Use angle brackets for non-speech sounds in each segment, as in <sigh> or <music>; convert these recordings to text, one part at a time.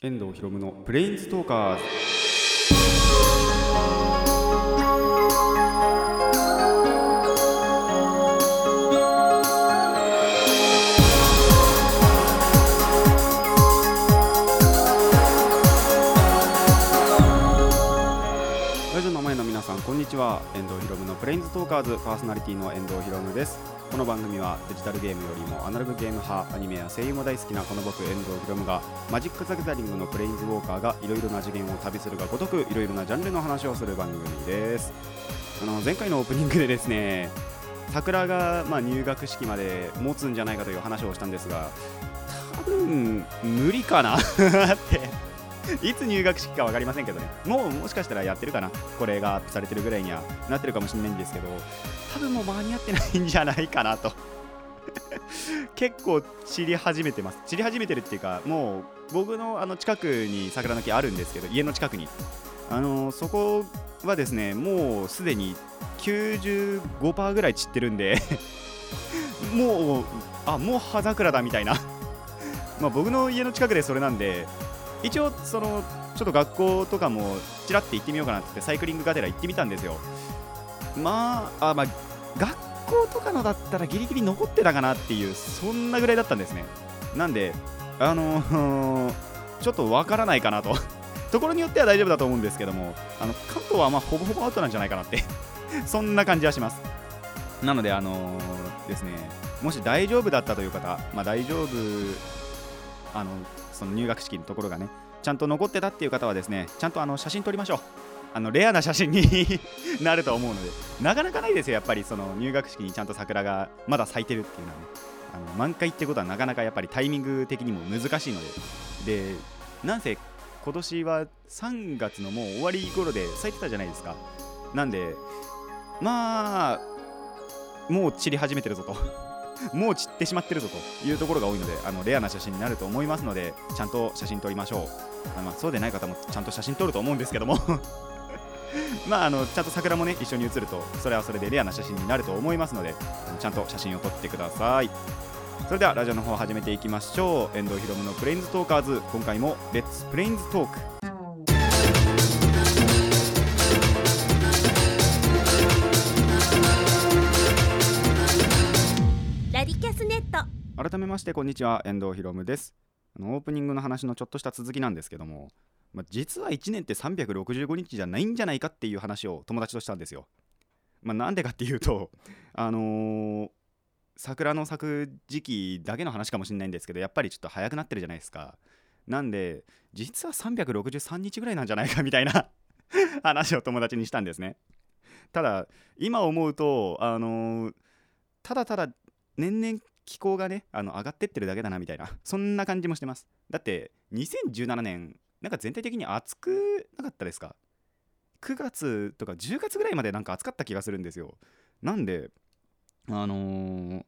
遠藤ひろむのプレインストーカーズ。こんにちは。遠藤ひろむのプレインズトーカーズパーソナリティの遠藤ひろむです。この番組はデジタルゲームよりもアナログゲーム派アニメや声優も大好きなこの僕遠藤ひろむがマジック・ザ・ギャザリングのプレインズウォーカーがいろいろな次元を旅するがごとくいろいろなジャンルの話をする番組です。あの前回のオープニングでですね桜がまあ入学式まで持つんじゃないかという話をしたんですが多分無理かなっていつ入学式か分かりませんけどね。もうもしかしたらやってるかな。これがアップされてるぐらいにはなってるかもしれないんですけど。多分もう間に合ってないんじゃないかなと。<laughs> 結構散り始めてます。散り始めてるっていうかもう僕のあの近くに桜の木あるんですけど家の近くに。あのそこはですねもうすでに95%ぐらい散ってるんで <laughs> もうあもう葉桜だみたいな。<laughs> ま僕の家の近くでそれなんで一応そのちょっと学校とかもちらって行ってみようかなってサイクリングがてら行ってみたんですよ。まああまあ学校とかのだったらギリギリ残ってたかなっていうそんなぐらいだったんですね。なんであのー <laughs> ちょっとわからないかなと。<laughs> ところによっては大丈夫だと思うんですけどもあの関東はまほぼほぼアウトなんじゃないかなって。<laughs> そんな感じはします。なのであのーですねもし大丈夫だったという方まあ大丈夫あのその入学式のところがねちゃんと残ってたっていう方はですねちゃんとあの写真撮りましょう。あのレアな写真に <laughs> なると思うのでなかなかないですよやっぱりその入学式にちゃんと桜がまだ咲いてるっていうのはね。あの満開ってことはなかなかやっぱりタイミング的にも難しいので。でなんせ今年は3月のもう終わり頃で咲いてたじゃないですか。なんでまあもう散り始めてるぞと。もう散ってしまってるぞというところが多いのであのレアな写真になると思いますのでちゃんと写真撮りましょう。あのまそうでない方もちゃんと写真撮ると思うんですけども。<laughs> まああのちゃんと桜もね一緒に写るとそれはそれでレアな写真になると思いますのでちゃんと写真を撮ってください。それではラジオの方始めていきましょう。遠藤ひろむのプレインズトーカーズ今回もレッツプレインズトーク改めましてこんにちは。遠藤ひろむです。あのオープニングの話のちょっとした続きなんですけども、ま、実は1年って365日じゃないんじゃないかっていう話を友達としたんですよ、まあ、なんでかっていうとあのー桜の咲く時期だけの話かもしれないんですけどやっぱりちょっと早くなってるじゃないですか。なんで実は363日ぐらいなんじゃないかみたいな <laughs> 話を友達にしたんですね。ただ今思うとあのーただただ年々気候がねあの上がってってるだけだなみたいな。<laughs> そんな感じもしてます。だって2017年なんか全体的に暑くなかったですか？9月とか10月ぐらいまでなんか暑かった気がするんですよ。なんであのー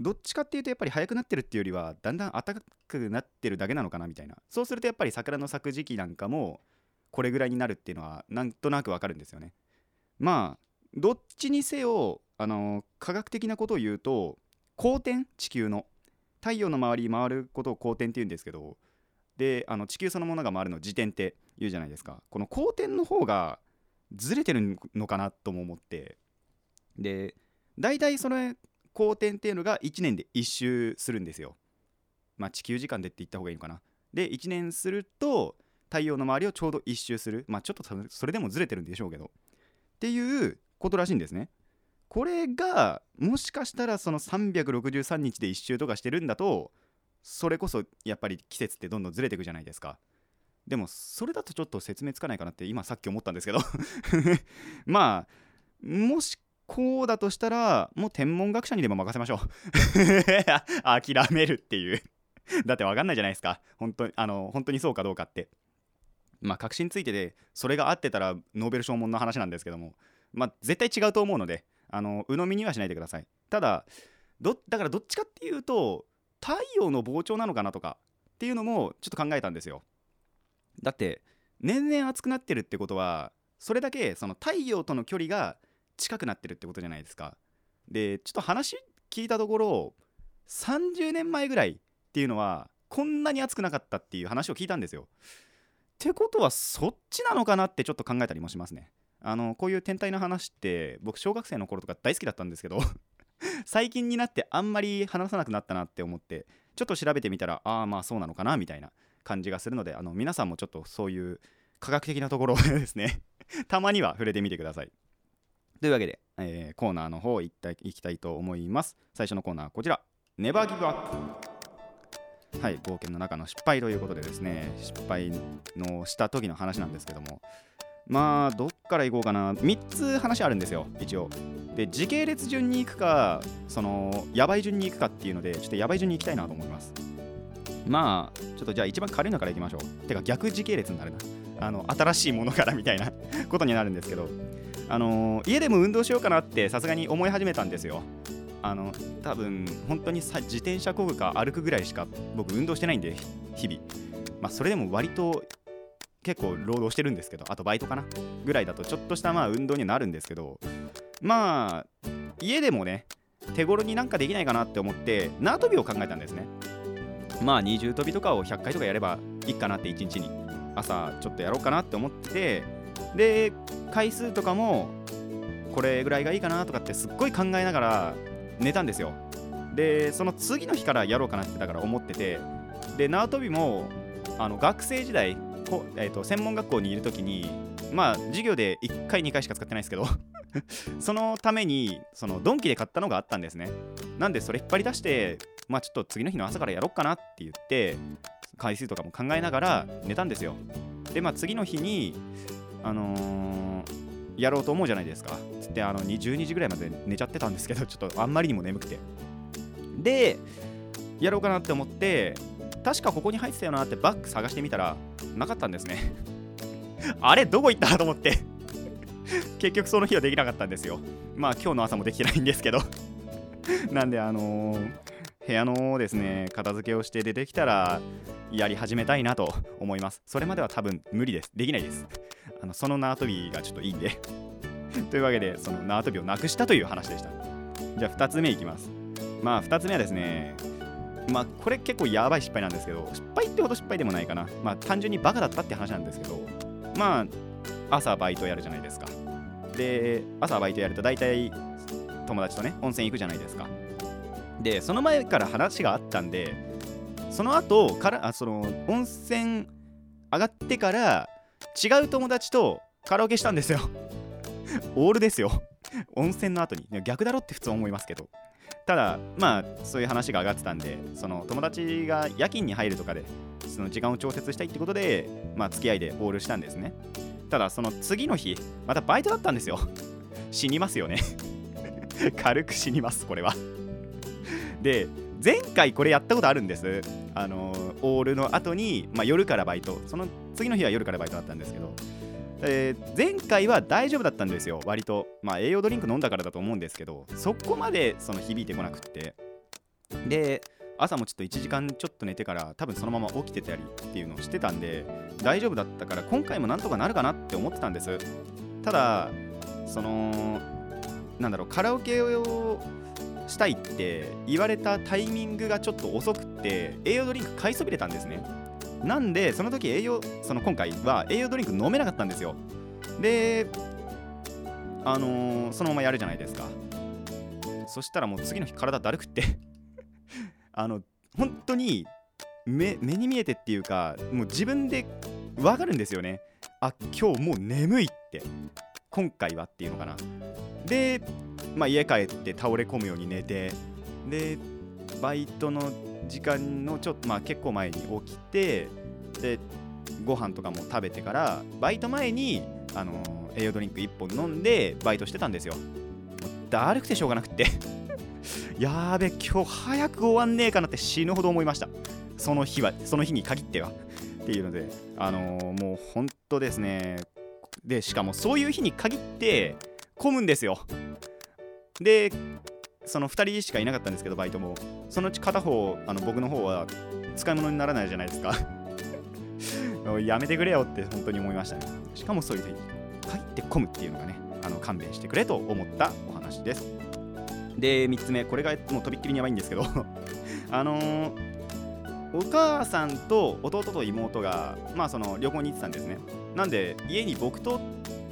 どっちかっていうとやっぱり早くなってるっていうよりはだんだん暖かくなってるだけなのかなみたいな。そうするとやっぱり桜の咲く時期なんかもこれぐらいになるっていうのはなんとなくわかるんですよね。まあどっちにせよあの科学的なことを言うと公転地球の太陽の周り回ることを公転って言うんですけどであの地球そのものが回るのを自転って言うじゃないですか。この公転の方がずれてるのかなとも思って。で大体その公転っていうのが1年で1周するんですよ。まあ地球時間でって言った方がいいのかな。で1年すると太陽の周りをちょうど1周する。まあちょっとそれでもずれてるんでしょうけど。っていうことらしいんですね。これがもしかしたらその363日で1周とかしてるんだとそれこそやっぱり季節ってどんどんずれていくじゃないですか。でもそれだとちょっと説明つかないかなって今さっき思ったんですけど。<laughs> まあもしこうだとしたらもう天文学者にでも任せましょう。<laughs> 諦めるっていう。だって分かんないじゃないですか。本当にあの本当にそうかどうかって。まあ確信ついててそれが合ってたらノーベル賞門の話なんですけども。まあ絶対違うと思うのであの鵜呑みにはしないでくださいただどだからどっちかっていうと太陽の膨張なのかなとかっていうのもちょっと考えたんですよだって年々暑くなってるってことはそれだけその太陽との距離が近くなってるってことじゃないですかでちょっと話聞いたところ30年前ぐらいっていうのはこんなに暑くなかったっていう話を聞いたんですよ。ってことはそっちなのかなってちょっと考えたりもしますね。あのこういう天体の話って僕小学生の頃とか大好きだったんですけど <laughs> 最近になってあんまり話さなくなったなって思ってちょっと調べてみたらああまあそうなのかなみたいな感じがするのであの皆さんもちょっとそういう科学的なところをですね <laughs> たまには触れてみてください。というわけで、えー、コーナーの方いきたいと思います。最初のコーナーこちら。ネバーギブアップ。はい、冒険の中の失敗ということでですね、失敗のした時の話なんですけども、まあ、どっから行こうかな。3つ話あるんですよ、一応。で、時系列順に行くか、その、やばい順に行くかっていうので、ちょっとやばい順に行きたいなと思います。まあ、ちょっとじゃあ一番軽いのからいきましょう。てか、逆時系列になるな。あの、新しいものから <laughs> みたいなことになるんですけど、あの、家でも運動しようかなってさすがに思い始めたんですよ。あの多分本当にさ自転車こぐか歩くぐらいしか僕運動してないんで日々まあそれでも割と結構労働してるんですけどあとバイトかなぐらいだとちょっとしたまあ運動にはなるんですけどまあ家でもね手頃になんかできないかなって思って縄跳びを考えたんですね。まあ二重跳びとかを100回とかやればいいかなって1日に朝ちょっとやろうかなって思ってで回数とかもこれぐらいがいいかなとかってすっごい考えながら寝たんですよ。でその次の日からやろうかなってだから思っててで縄跳びもあの学生時代こ、えーと、専門学校にいる時にまあ授業で1回2回しか使ってないですけど <laughs> そのためにそのドンキで買ったのがあったんですね。なんでそれ引っ張り出してまあちょっと次の日の朝からやろうかなって言って回数とかも考えながら寝たんですよ。でまあ次の日にあのーやろうと思うじゃないですか。つってあの12時ぐらいまで寝ちゃってたんですけどちょっとあんまりにも眠くて。でやろうかなって思って確かここに入ってたよなってバッグ探してみたらなかったんですね。<laughs> あれどこ行った？と思って。<laughs> 結局その日はできなかったんですよ。まあ今日の朝もできてないんですけど。<laughs> なんであのー、部屋のですね片付けをして出てきたらやり始めたいなと思います。それまでは多分無理です。できないです。あのその縄跳びがちょっといいんで。というわけでその縄跳びをなくしたという話でした。じゃあ2つ目いきます。まあ2つ目はですねまあこれ結構やばい失敗なんですけど失敗ってほど失敗でもないかな。まあ単純にバカだったって話なんですけどまあ朝バイトやるじゃないですか。で朝バイトやると大体友達とね温泉行くじゃないですか。でその前から話があったんでその後からあその温泉上がってから違う友達とカラオケしたんですよ。<laughs> オールですよ。温泉の後に。逆だろって普通思いますけど。ただまあそういう話が上がってたんでその友達が夜勤に入るとかでその時間を調節したいってことでまあ付き合いでオールしたんですね。ただその次の日またバイトだったんですよ。<laughs> 死にますよね。<laughs> 軽く死にますこれは。で前回これやったことあるんです。あのオールの後に、まあ、夜からバイト。その次の日は夜からバイトだったんですけど、えー、前回は大丈夫だったんですよ。割とまあ栄養ドリンク飲んだからだと思うんですけどそこまでその響いてこなくって。で朝もちょっと1時間ちょっと寝てから多分そのまま起きてたりっていうのをしてたんで大丈夫だったから今回もなんとかなるかなって思ってたんです。ただそのなんだろうカラオケをしたいって言われたタイミングがちょっと遅くって栄養ドリンク買いそびれたんですね。なんでその時栄養その今回は栄養ドリンク飲めなかったんですよ。であのー、そのままやるじゃないですか。そしたらもう次の日体だるくって。<laughs> あの本当に目目に見えてっていうかもう自分で分かるんですよね。あ今日もう眠いって。今回はっていうのかな。でまあ、家帰って倒れ込むように寝て。でバイトの時間のちょっとまあ結構前に起きてでご飯とかも食べてからバイト前にあの栄養ドリンク1本飲んでバイトしてたんですよ。だるくてしょうがなくって。<laughs> やーべ今日早く終わんねえかなって死ぬほど思いました。その日はその日に限っては。っていうのであのー、もう本当ですね。でしかもそういう日に限って混むんですよ。でその2人しかいなかったんですけどバイトも。そのうち片方あの僕の方は使い物にならないじゃないですか。<laughs> やめてくれよって本当に思いましたね。しかもそういうふうに帰って込むっていうのがねあの勘弁してくれと思ったお話です。で3つ目これがもうとびっきりにやばいんですけど。<laughs> あのー、お母さんと弟と妹が、まあ、その旅行に行ってたんですね。なんで家に僕と,、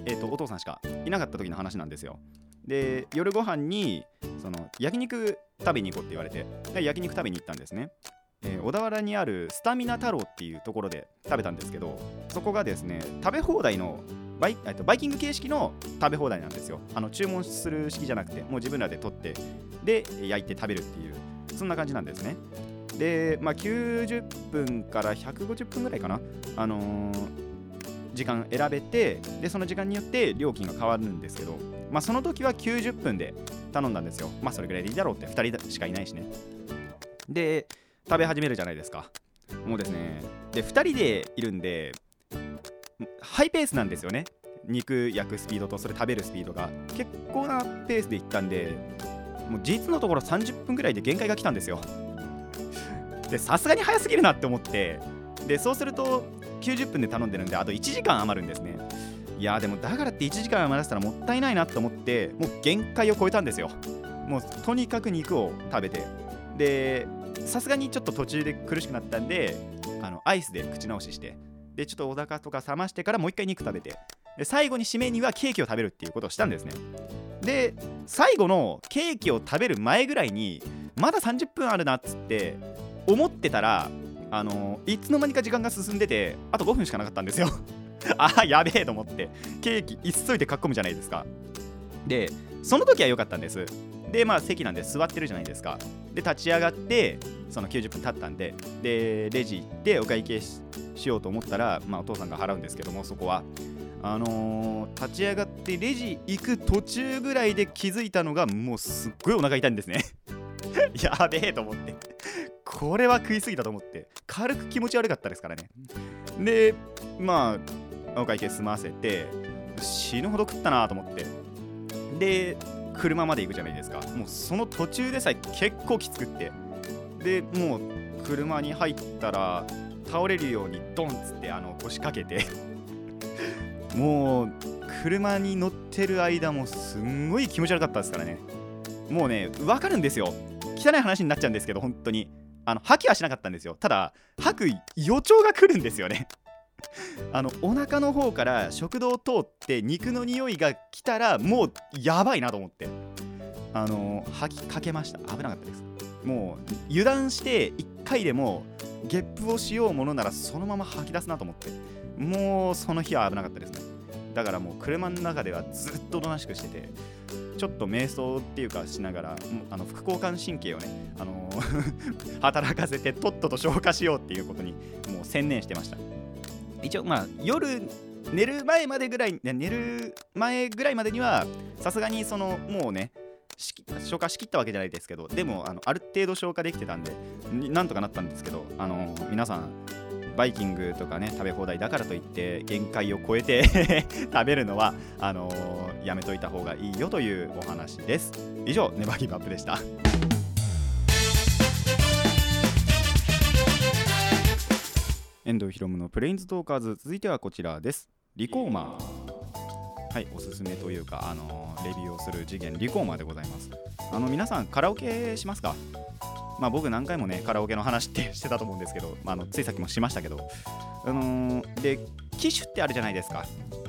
えー、とお父さんしかいなかった時の話なんですよ。で夜ご飯にその焼肉食べに行こうって言われてで焼肉食べに行ったんですね、えー小田原にあるスタミナ太郎っていうところで食べたんですけどそこがですね食べ放題のバイとバイキング形式の食べ放題なんですよ。あの注文する式じゃなくてもう自分らで取ってで焼いて食べるっていうそんな感じなんですね。で、まあ、90分から150分ぐらいかな。あのー時間選べてでその時間によって料金が変わるんですけど、まあ、その時は90分で頼んだんですよ。まあそれぐらいでいいだろうって。2人しかいないしね。で食べ始めるじゃないですか。もうですね。で2人でいるんでハイペースなんですよね。肉焼くスピードとそれ食べるスピードが。結構なペースでいったんでもう実のところ30分ぐらいで限界が来たんですよ。でさすがに早すぎるなって思って。でそうすると90分で頼んでるんであと1時間余るんですね。いやでもだからって1時間余らせたらもったいないなと思ってもう限界を超えたんですよ。もうとにかく肉を食べて。でさすがにちょっと途中で苦しくなったんであのアイスで口直しして。でちょっとお腹とか冷ましてからもう一回肉食べて。で最後に締めにはケーキを食べるっていうことをしたんですね。で最後のケーキを食べる前ぐらいにまだ30分あるなっつって思ってたらあのいつの間にか時間が進んでてあと5分しかなかったんですよ。<laughs> あーやべえと思って。ケーキ急いでかっこむじゃないですか。でその時は良かったんです。でまあ席なんで座ってるじゃないですか。で立ち上がってその90分経ったんででレジ行ってお会計ししようと思ったら、まあ、お父さんが払うんですけどもそこは。あのー立ち上がってレジ行く途中ぐらいで気づいたのがもうすっごいお腹痛いんですね。<laughs> やべえと思って。これは食いすぎたと思って軽く気持ち悪かったですからね。でまあお会計済ませて死ぬほど食ったなと思って。で車まで行くじゃないですか。もうその途中でさえ結構きつくって。でもう車に入ったら倒れるようにドンっつってあの腰掛けて。<laughs> もう車に乗ってる間もすんごい気持ち悪かったですからね。もうね分かるんですよ。汚い話になっちゃうんですけど本当に。あの吐きはしなかったんですよ。ただ吐く予兆が来るんですよね。<laughs> あのお腹の方から食道を通って肉の匂いが来たらもうやばいなと思って。あの吐きかけました。危なかったです。もう油断して1回でもゲップをしようものならそのまま吐き出すなと思って。もうその日は危なかったですね。だからもう車の中ではずっとおとなしくしてて。ちょっと瞑想っていうかしながらあの副交感神経をね、あの <laughs> 働かせてとっとと消化しようっていうことにもう専念してました。一応まあ夜寝る前までぐらいね寝る前ぐらいまでにはさすがにそのもうね消化しきったわけじゃないですけどでもあのある程度消化できてたんでなんとかなったんですけどあの皆さんバイキングとかね食べ放題だからといって限界を超えて <laughs> 食べるのはあのーやめといた方がいいよというお話です。以上ネバギブアップでした。遠藤ひろむのプレインズトーカーズ。続いてはこちらです。リコーマー。はいおすすめというかあのーレビューをする次元リコーマーでございます。あの皆さんカラオケしますか？まあ僕何回もねカラオケの話ってしてたと思うんですけど、まあ、あのついさっきもしましたけどあのーで機種ってあるじゃないですか。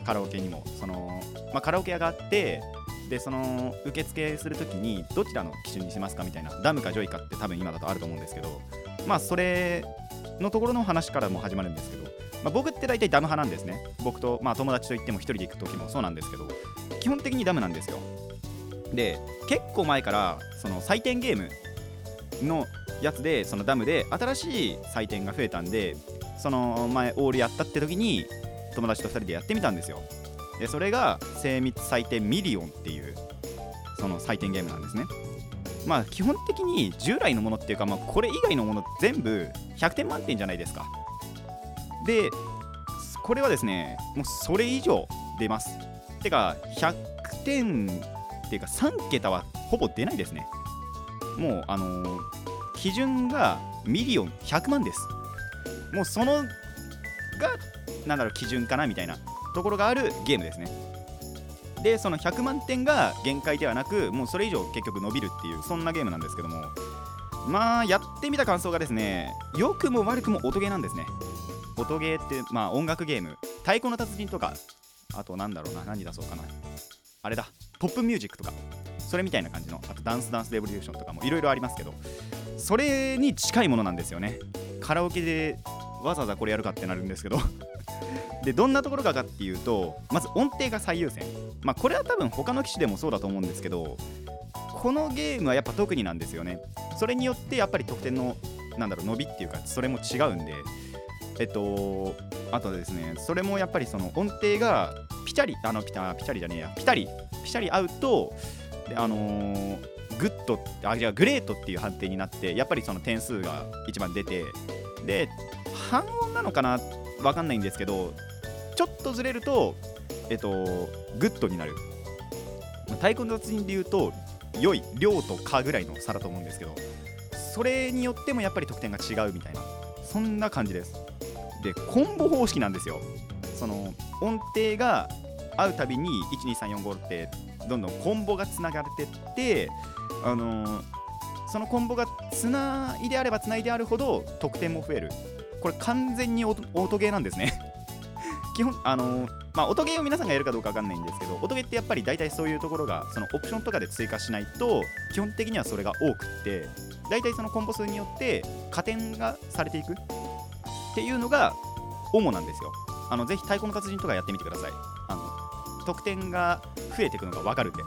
カラオケにも。その、まあ、カラオケ屋があってでその受付するときにどちらの機種にしますか？みたいな。ダムかジョイかって多分今だとあると思うんですけどまあそれのところの話からも始まるんですけど、まあ、僕って大体ダム派なんですね。僕と、まあ、友達と行っても一人で行く時もそうなんですけど基本的にダムなんですよ。で結構前からその採点ゲームのやつでそのダムで新しい採点が増えたんでその前オールやったって時に友達と2人でやってみたんですよ。でそれが精密採点ミリオンっていうその採点ゲームなんですね。まあ基本的に従来のものっていうか、まあ、これ以外のもの全部100点満点じゃないですか。でこれはですねもうそれ以上出ます。てか100点っていうか3桁はほぼ出ないですね。もうあの基準がミリオン100万です。もうそのがなんだろう基準かなみたいなところがあるゲームですね。でその100万点が限界ではなくもうそれ以上結局伸びるっていうそんなゲームなんですけども。まあやってみた感想がですね良くも悪くも音ゲーなんですね。音ゲーってまあ音楽ゲーム。太鼓の達人とかあとなんだろうな何出そうかな。あれだ。ポップミュージックとか。それみたいな感じのあとダンスダンスレボリューションとかもいろいろありますけどそれに近いものなんですよね。カラオケでわざわざこれやるかってなるんですけど。<laughs> でどんなところかかっていうとまず音程が最優先。まあこれは多分他の機種でもそうだと思うんですけどこのゲームはやっぱ特になんですよね。それによってやっぱり得点のなんだろう伸びっていうかそれも違うんで。えっとあとですねそれもやっぱりその音程がピチャリあのピタピチャリじゃねえや。ピタリピチャリ合うとあのーグッドあじゃあグレートっていう判定になってやっぱりその点数が一番出てで半音なのかなわかんないんですけどちょっとずれるとえっとグッドになる。ま太鼓の達人で言うと良い量とかぐらいの差だと思うんですけどそれによってもやっぱり得点が違うみたいなそんな感じです。でコンボ方式なんですよ。その音程が合うたびに12345ってどんどんコンボがつながれてってあのーそのコンボがつないであればつないであるほど得点も増える。これ完全に音ゲーなんですね。<laughs> 基本あのーまあ音ゲーを皆さんがやるかどうかわかんないんですけど音ゲーってやっぱり大体そういうところがそのオプションとかで追加しないと基本的にはそれが多くって大体そのコンボ数によって加点がされていくっていうのが主なんですよ。あのぜひ太鼓の達人とかやってみてください。得点が増えていくのが分かるんで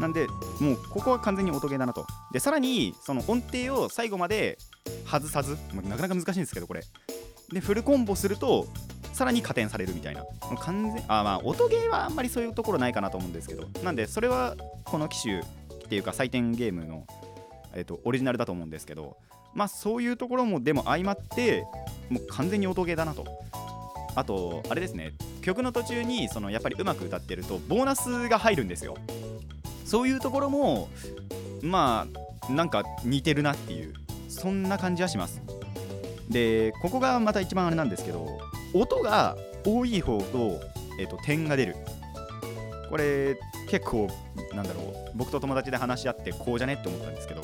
なんでもうここは完全に音ゲーだなと。でさらにその音程を最後まで外さずまなかなか難しいんですけどこれ。でフルコンボするとさらに加点されるみたいな。完全あまあ音ゲーはあんまりそういうところないかなと思うんですけど。なんでそれはこの機種っていうか採点ゲームの、えっとオリジナルだと思うんですけど。まあそういうところもでも相まってもう完全に音ゲーだなと。あとあれですね。曲の途中にそのやっぱりうまく歌ってるとボーナスが入るんですよ。そういうところもまあなんか似てるなっていうそんな感じはします。でここがまた一番あれなんですけど音が多い方と,、えっと点が出る。これ結構なんだろう僕と友達で話し合ってこうじゃねって思ったんですけど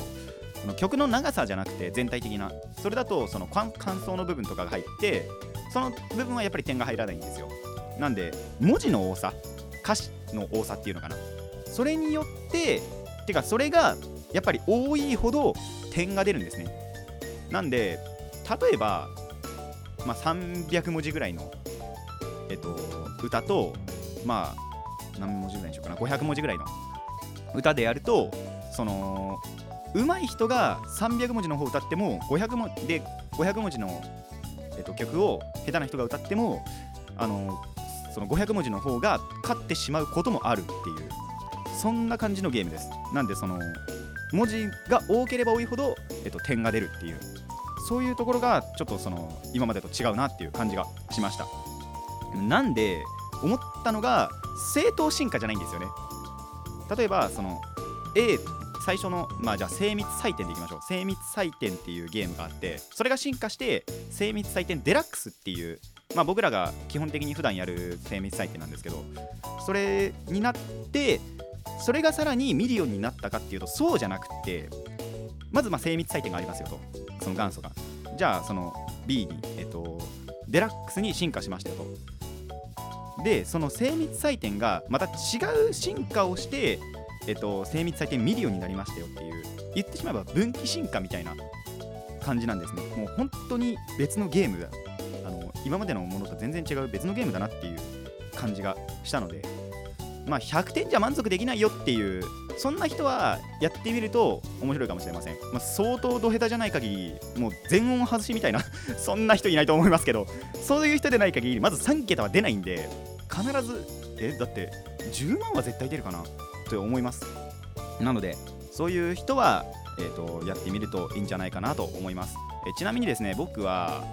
その曲の長さじゃなくて全体的な。それだとその感想の部分とかが入ってその部分はやっぱり点が入らないんですよ。なんで文字の多さ歌詞の多さっていうのかな。それによっててかそれがやっぱり多いほど点が出るんですね。なんで例えば、まあ、300文字ぐらいの、えっと、歌とまあ何文字ぐらいにしようかな。500文字ぐらいの歌でやるとその上手い人が300文字の方歌っても500文で500文字の、えっと、曲を下手な人が歌ってもあのその500文字の方が勝ってしまうこともあるっていうそんな感じのゲームです。なんでその文字が多ければ多いほど、えっと、点が出るっていうそういうところがちょっとその今までと違うなっていう感じがしました。なんで思ったのが正当進化じゃないんですよね。例えばその A 最初のまあじゃあ精密採点でいきましょう。精密採点っていうゲームがあってそれが進化して精密採点デラックスっていうまあ僕らが基本的に普段やる精密採点なんですけどそれになってそれがさらにミリオンになったかっていうとそうじゃなくてまずま精密採点がありますよと。その元祖が。じゃあその B にえっとデラックスに進化しましたよと。でその精密採点がまた違う進化をしてえっと精密採点ミリオンになりましたよっていう言ってしまえば分岐進化みたいな感じなんですね。もう本当に別のゲーム今までのものと全然違う別のゲームだなっていう感じがしたのでまあ100点じゃ満足できないよっていうそんな人はやってみると面白いかもしれません、まあ、相当ド下手じゃない限りもう全音外しみたいな <laughs> そんな人いないと思いますけどそういう人でない限りまず3桁は出ないんで必ずえだって10万は絶対出るかな？と思います。なのでそういう人は、えー、とやってみるといいんじゃないかなと思います。えちなみにですね僕は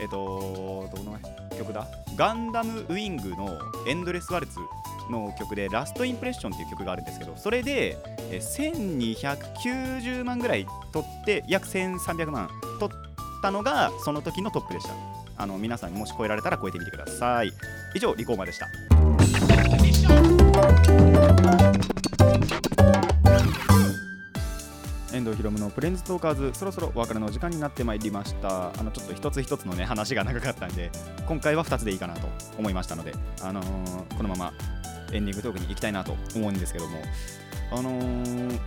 えっ、とどの曲だ？ガンダムウィングのエンドレスワルツの曲でラストインプレッションっていう曲があるんですけどそれで1290万ぐらい取って約1300万取ったのがその時のトップでした。あの皆さんもし超えられたら超えてみてください。以上リコーマでした。遠藤ひろむのプレンズトーカーズそろそろお別れの時間になってまいりました。あのちょっと一つ一つのね話が長かったんで今回は2つでいいかなと思いましたのであのーこのままエンディングトークに行きたいなと思うんですけども。あのー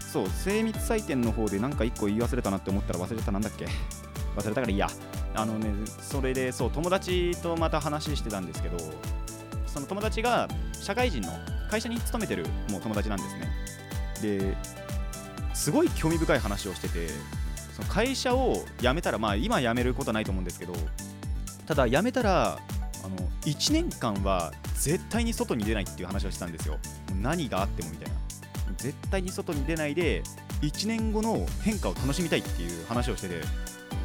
そう精密採点の方でなんか1個言い忘れたなって思ったら忘れた。なんだっけ？忘れたからいいや。あのねそれでそう友達とまた話してたんですけどその友達が社会人の会社に勤めてるもう友達なんですね。ですごい興味深い話をしててその会社を辞めたらまあ今辞めることはないと思うんですけどただ辞めたらあの1年間は絶対に外に出ないっていう話をしてたんですよ。何があってもみたいな。絶対に外に出ないで1年後の変化を楽しみたいっていう話をしてて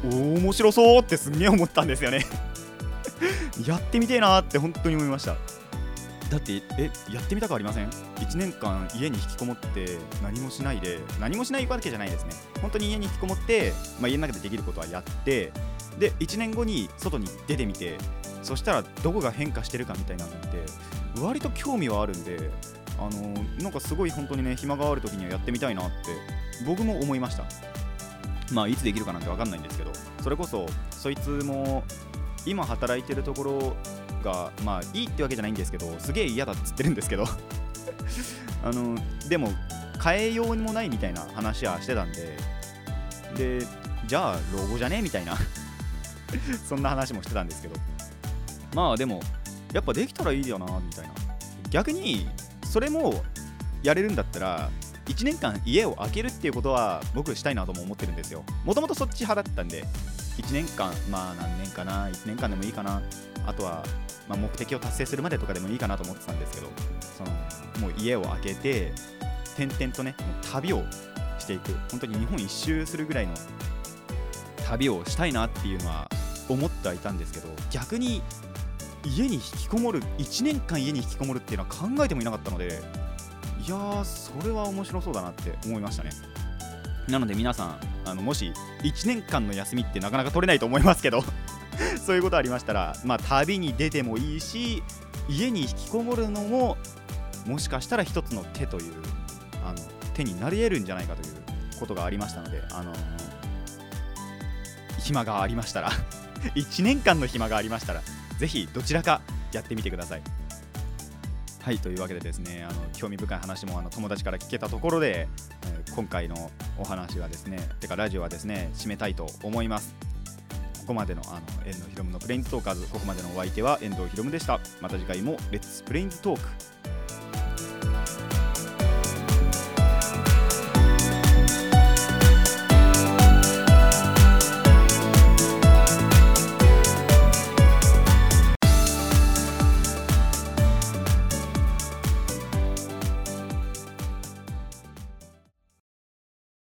おー面白そうってすげえ思ったんですよね。<laughs> やってみてえなって本当に思いました。だってえやってみたくありません？1年間家に引きこもって何もしないで何もしないわけじゃないですね。本当に家に引きこもって、まあ、家の中でできることはやってで1年後に外に出てみてそしたらどこが変化してるかみたいなのって割と興味はあるんであのなんかすごい本当にね暇がある時にはやってみたいなって僕も思いました。まあいつできるかなんて分かんないんですけどそれこそそいつも今働いてるところがまあいいってわけじゃないんですけどすげえ嫌だっつってるんですけど。<laughs> あのでも変えようにもないみたいな話はしてたんで。でじゃあ老後じゃねみたいな。<laughs> そんな話もしてたんですけど。まあでもやっぱできたらいいよなみたいな。逆にそれもやれるんだったら1年間家を空けるっていうことは僕したいなとも思ってるんですよ。もともとそっち派だったんで1年間まあ何年かな1年間でもいいかな。あとは、まあ、目的を達成するまでとかでもいいかなと思ってたんですけどそのもう家を空けて転々とねもう旅をしていく。本当に日本一周するぐらいの旅をしたいなっていうのは思ってはいたんですけど逆に家に引きこもる1年間家に引きこもるっていうのは考えてもいなかったのでいやーそれは面白そうだなって思いましたね。なので皆さんあのもし1年間の休みってなかなか取れないと思いますけど。<laughs> そういうことありましたらまあ旅に出てもいいし家に引きこもるのももしかしたら一つの手というあの手になり得るんじゃないかということがありましたのであの暇がありましたら <laughs> 1年間の暇がありましたらぜひどちらかやってみてください。はいというわけでですねあの興味深い話もあの友達から聞けたところで、えー今回のお話はですねてかラジオはですね締めたいと思います。ここまでのあの遠藤ひろむのプレインズトーカーズここまでのお相手は遠藤ひろむでした。また次回もレッツプレインズトーク